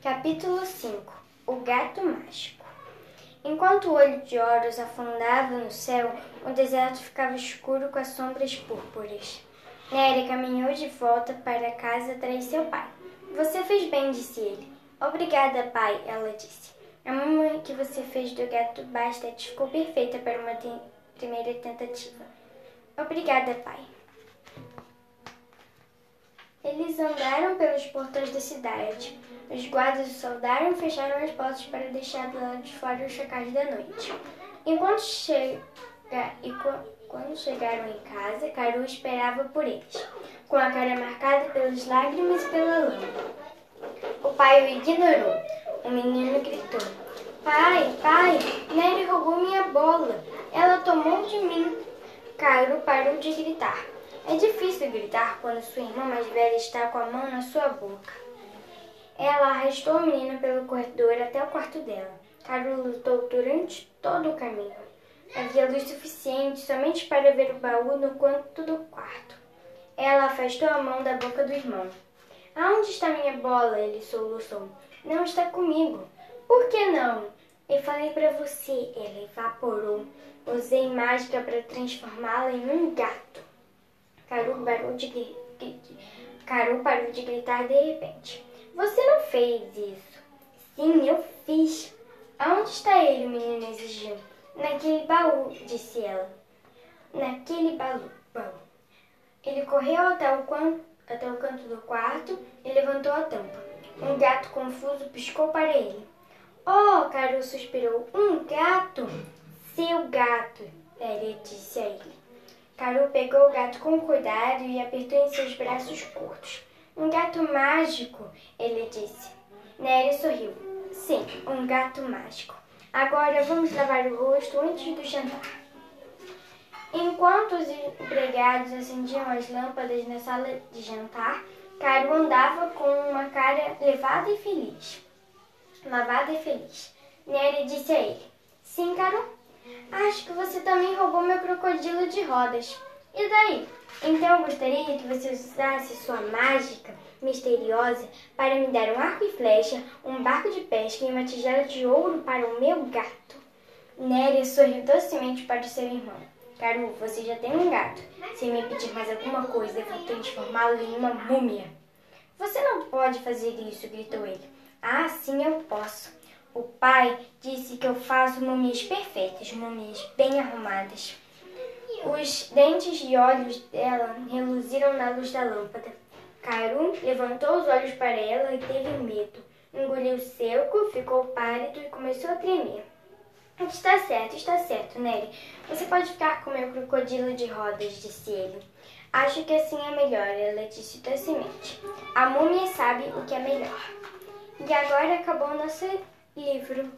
Capítulo 5 O Gato Mágico Enquanto o olho de Horus afundava no céu, o deserto ficava escuro com as sombras púrpuras. Nery caminhou de volta para casa atrás seu pai. Você fez bem, disse ele. Obrigada, pai, ela disse. A mamãe que você fez do gato Bastet ficou perfeita para uma te primeira tentativa. Obrigada, pai. Eles andaram pelos portões da cidade. Os guardas o saudaram e fecharam as portas para deixar do lado de fora os chacais da noite. Enquanto chega e quando chegaram em casa, Caru esperava por eles, com a cara marcada pelas lágrimas e pela lama. O pai o ignorou. O menino gritou: Pai, pai, Nery roubou minha bola. Ela tomou de mim. Cairo parou de gritar. É difícil gritar quando sua irmã mais velha está com a mão na sua boca. Ela arrastou a menina pelo corredor até o quarto dela. Cairo lutou durante todo o caminho. Havia luz suficiente somente para ver o baú no canto do quarto. Ela afastou a mão da boca do irmão. Aonde está minha bola? Ele soluçou. Não está comigo. Por que não? Eu falei para você. Ela evaporou. Usei mágica para transformá-la em um gato. Caru parou de, Caru parou de gritar de repente. Você não fez isso. Sim, eu fiz. Aonde está ele? Menino exigiu. Naquele baú, disse ela. Naquele baú. Ele correu até o, até o canto do quarto e levantou a tampa. Um gato confuso piscou para ele. Oh, Caru suspirou. Um gato? Seu gato, ele disse a ele. Caru pegou o gato com cuidado e apertou em seus braços curtos. Um gato mágico, ele disse. Nery sorriu. Sim, um gato mágico. Agora vamos lavar o rosto antes do jantar. Enquanto os empregados acendiam as lâmpadas na sala de jantar, Caru andava com uma cara levada e feliz. Lavada e feliz. Nery disse a ele: Sim, Caru, Acho que você também roubou meu crocodilo de rodas. E daí? Então eu gostaria que você usasse sua mágica misteriosa para me dar um arco e flecha, um barco de pesca e uma tigela de ouro para o meu gato. Néria sorriu docemente para o seu irmão. Caru, você já tem um gato. Se me pedir mais alguma coisa, vou transformá-lo em uma múmia. Você não pode fazer isso, gritou ele. Ah, sim, eu posso. O pai disse que eu faço múmias perfeitas, múmias bem arrumadas. Os dentes e olhos dela reluziram na luz da lâmpada. Caru levantou os olhos para ela e teve medo. Engoliu seco, ficou pálido e começou a tremer. Está certo, está certo, Nery. Você pode ficar com meu crocodilo de rodas, disse ele. Acho que assim é melhor, ela disse docemente. A múmia sabe o que é melhor. E agora acabou nossa livro